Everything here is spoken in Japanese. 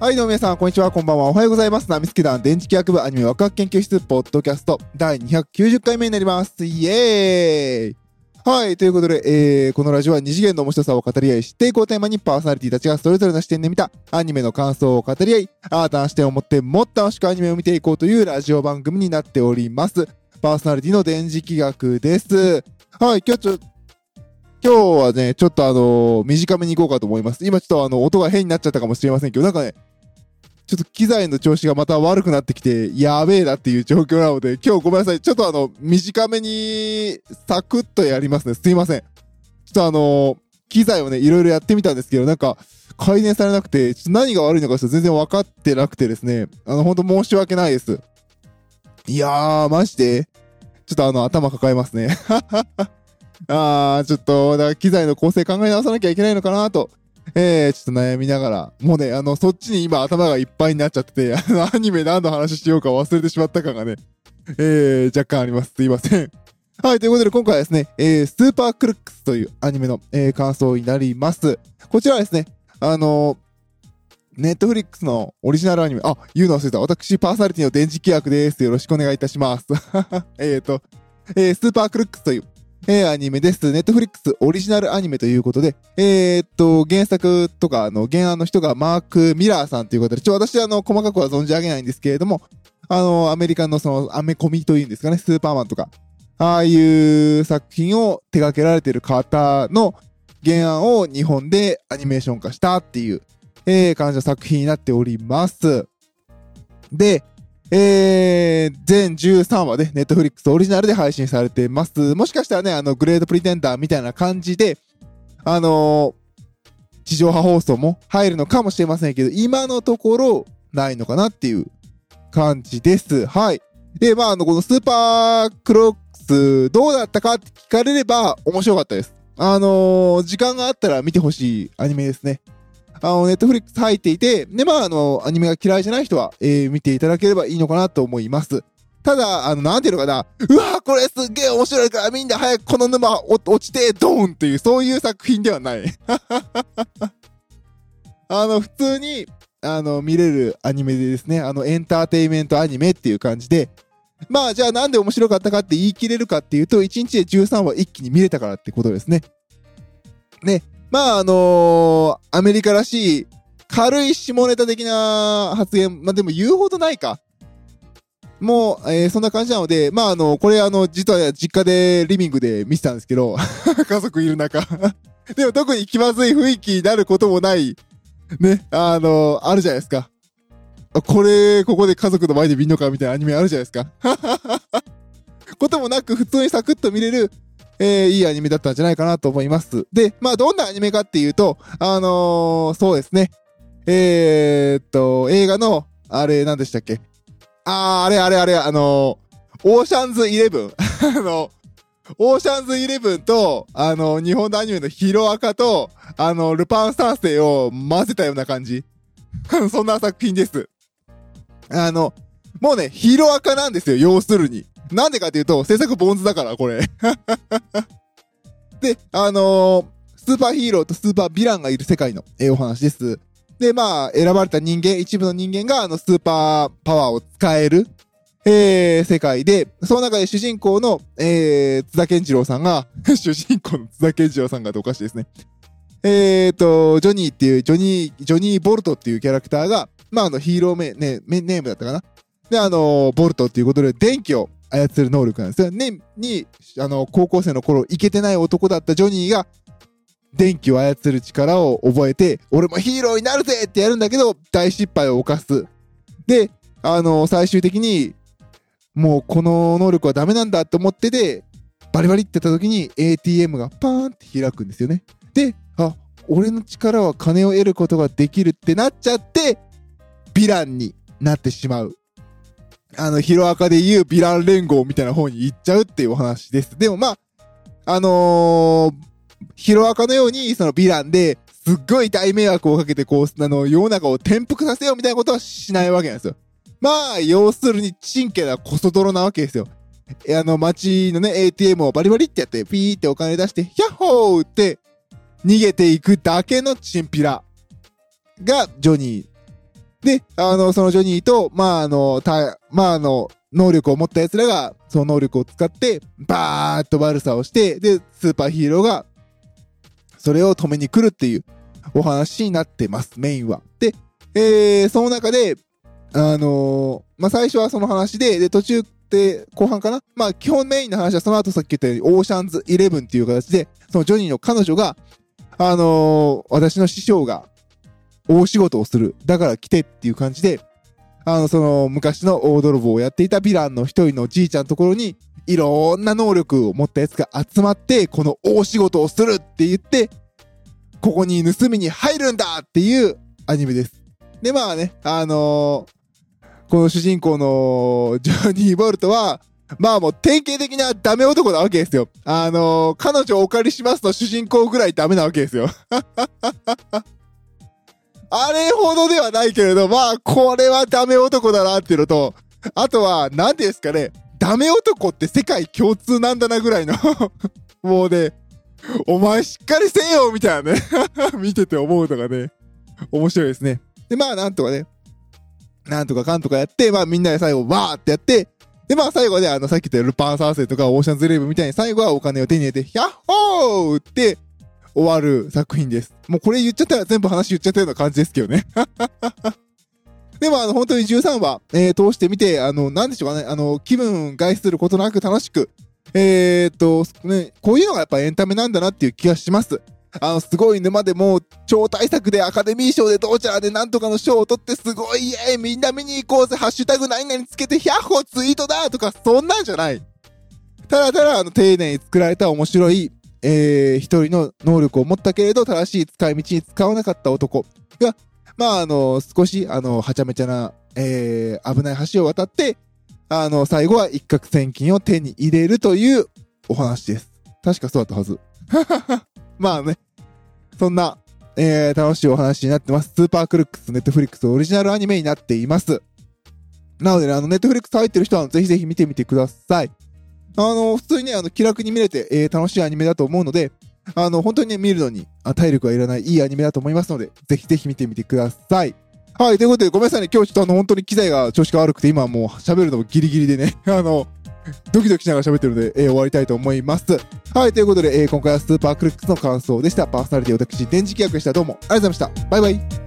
はい、どうも皆さん、こんにちは、こんばんは。おはようございます。ナミスケ団電磁気学部アニメワクワク研究室ポッドキャスト第290回目になります。イエーイはい、ということで、えー、このラジオは二次元の面白さを語り合い、知っていこうテーマにパーソナリティたちがそれぞれの視点で見たアニメの感想を語り合い、新たな視点を持ってもっと楽しくアニメを見ていこうというラジオ番組になっております。パーソナリティの電磁気学です。はい、今日ちょ、今日はね、ちょっとあの短めに行こうかと思います。今ちょっとあの、音が変になっちゃったかもしれませんけど、なんかね、ちょっと機材の調子がまた悪くなってきて、やべえなっていう状況なので、今日ごめんなさい。ちょっとあの、短めに、サクッとやりますね。すいません。ちょっとあの、機材をね、いろいろやってみたんですけど、なんか、改善されなくて、ちょっと何が悪いのかちょっと全然分かってなくてですね、あの、ほんと申し訳ないです。いやー、マジでちょっとあの、頭抱えますね。あー、ちょっと、だから機材の構成考え直さなきゃいけないのかなと。えー、ちょっと悩みながら、もうね、あの、そっちに今頭がいっぱいになっちゃってて、あの、アニメ何の話しようか忘れてしまった感がね、えー、若干あります。すいません。はい、ということで今回はですね、えー、スーパークルックスというアニメの、えー、感想になります。こちらはですね、あのネットフリックスのオリジナルアニメ、あ、言うの忘れた。私、パーソナリティの電磁気役です。よろしくお願いいたします。えっと、えー、スーパークルックスという、えー、アニメです。ネットフリックスオリジナルアニメということで、えー、っと、原作とか、あの、原案の人がマーク・ミラーさんということで、ちょ、私、あの、細かくは存じ上げないんですけれども、あの、アメリカのその、アメコミというんですかね、スーパーマンとか、ああいう作品を手掛けられている方の原案を日本でアニメーション化したっていう、えー、感じの作品になっております。で、えー、全13話で、ネットフリックスオリジナルで配信されています。もしかしたらね、あの、グレートプリテンダーみたいな感じで、あのー地上波放送も入るのかもしれませんけど、今のところ、ないのかなっていう感じです。はい。で、まあ、あの、このスーパークロックス、どうだったかって聞かれれば、面白かったです。あのー時間があったら見てほしいアニメですね。あの、ネットフリックス入っていて、で、まあ、あの、アニメが嫌いじゃない人は、えー見ていただければいいのかなと思います。ただ、あの、なんていうのかな、うわこれすげえ面白いからみんな早くこの沼落ちて、ドーンっていう、そういう作品ではない。あの、普通に、あの、見れるアニメでですね、あの、エンターテイメントアニメっていう感じで、まあ、じゃあなんで面白かったかって言い切れるかっていうと、1日で13話一気に見れたからってことですね。ね、まあ、あのーアメリカらしい、軽い下ネタ的な発言、まあでも言うほどないか。もう、えーそんな感じなので、まああの、これあの、実は実家でリビングで見てたんですけど、家族いる中。でも特に気まずい雰囲気になることもない、ね、あの、あるじゃないですか。これ、ここで家族の前で見んのかみたいなアニメあるじゃないですか。こともなく普通にサクッと見れる、えーいいアニメだったんじゃないかなと思います。で、まあどんなアニメかっていうと、あのーそうですね。えー、っと、映画の、あれ、何でしたっけ？あー、あれあれあれ、あのーオーシャンズイレブン。あの、オーシャンズイレブンと、あの、日本のアニメのヒロアカと、あの、ルパン三世を混ぜたような感じ。そんな作品です。あの、もうね、ヒロアカなんですよ、要するに。なんでかっていうと、制作ボンズだから、これ。で、あのースーパーヒーローとスーパーヴィランがいる世界の、えーお話です。で、まあ、選ばれた人間、一部の人間が、あの、スーパーパワーを使える、えー、世界で、その中で主人公の、えー、津田健次郎さんが、主人公の津田健次郎さんがっておかしいですね。えーと、ジョニーっていう、ジョニー、ジョニー・ボルトっていうキャラクターが、まあ、あの、ヒーローメ、ね、メネームだったかな。で、あの、ボルトっていうことで、電気を操る能力なんです。ね、に、あの、高校生の頃、イケてない男だったジョニーが、電気を操る力を覚えて、俺もヒーローになるぜってやるんだけど、大失敗を犯す。で、あの、最終的に、もうこの能力はダメなんだって思ってて、バリバリってやった時に ATM がパーンって開くんですよね。で、あ、俺の力は金を得ることができるってなっちゃって、ヴィランになってしまう。あの、ヒロアカで言うヴィラン連合みたいな方に行っちゃうっていうお話です。でもまあ、あのーヒロアカのように、そのヴィランで、すっごい大迷惑をかけて、こう、あの、世の中を転覆させようみたいなことはしないわけなんですよ。まあ、要するに、チンケなコソ泥なわけですよ。あの、街のね、ATM をバリバリってやって、ピーってお金出して、ヒャッホーって、逃げていくだけのチンピラが、ジョニー。で、あの、そのジョニーと、まあ、あの、た、まあ、あの、能力を持った奴らが、その能力を使って、バーッと悪さをして、で、スーパーヒーローが、それを止めに来るっていうお話になってます、メインは。で、えー、その中で、あのー、まあ、最初はその話で、で、途中って後半かな？まあ、基本メインの話はその後さっき言ったように、オーシャンズイレブンっていう形で、そのジョニーの彼女が、あのー、私の師匠が大仕事をする。だから来てっていう感じで、あの、その昔の大泥棒をやっていたヴィランの一人のじいちゃんのところに、いろんな能力を持ったやつが集まって、この大仕事をするって言って、ここに盗みに入るんだっていうアニメです。で、まあね、あのー、この主人公のジョニー・ボルトは、まあもう典型的なダメ男なわけですよ。あのー、彼女をお借りしますと主人公ぐらいダメなわけですよ。あれほどではないけれど、まあ、これはダメ男だなっていうのと、あとは、何ですかね、ダメ男って世界共通なんだなぐらいの もうね、お前しっかりせよみたいなね 見てて思うのがね、面白いですね。で、まあ、なんとかね、なんとかかんとかやって、まあみんなで最後、わーってやって、で、まあ最後で、あの、さっき言ったルパン三世とかオーシャンズレイブみたいに最後はお金を手に入れて、ヒャッホーって、終わる作品です。もうこれ言っちゃったら全部話言っちゃったような感じですけどね。でもあの本当に13話、えー、通してみて、あの、なんでしょうかね、あの、気分害することなく楽しく、えー、っと、ね、こういうのがやっぱエンタメなんだなっていう気がします。あの、すごい沼でもう超大作でアカデミー賞でどうちゃらでなんとかの賞を取ってすごいイエーイみんな見に行こうぜハッシュタグ何々つけて100歩ツイートだとかそんなんじゃない。ただただあの丁寧に作られた面白いえー、一人の能力を持ったけれど、正しい使い道に使わなかった男が、まあ、あの、少し、あの、はちゃめちゃな、えー、危ない橋を渡って、あの、最後は一攫千金を手に入れるというお話です。確かそうだったはず。まあね、そんな、えー、楽しいお話になってます。スーパークルックス、ネットフリックスオリジナルアニメになっています。なのでね、あの、ネットフリックス入ってる人はぜひぜひ見てみてください。あの、普通にね、あの、気楽に見れて、えー、楽しいアニメだと思うので、あの、本当にね、見るのにあ体力はいらないいいアニメだと思いますので、ぜひぜひ見てみてください。はい、ということで、ごめんなさいね。今日ちょっとあの、本当に機材が調子が悪くて、今はもう喋るのもギリギリでね、あの、ドキドキしながら喋ってるので、えー、終わりたいと思います。はい、ということで、えー、今回はスーパークルックスの感想でした。パーソナリティ私、電磁気役でした。どうもありがとうございました。バイバイ。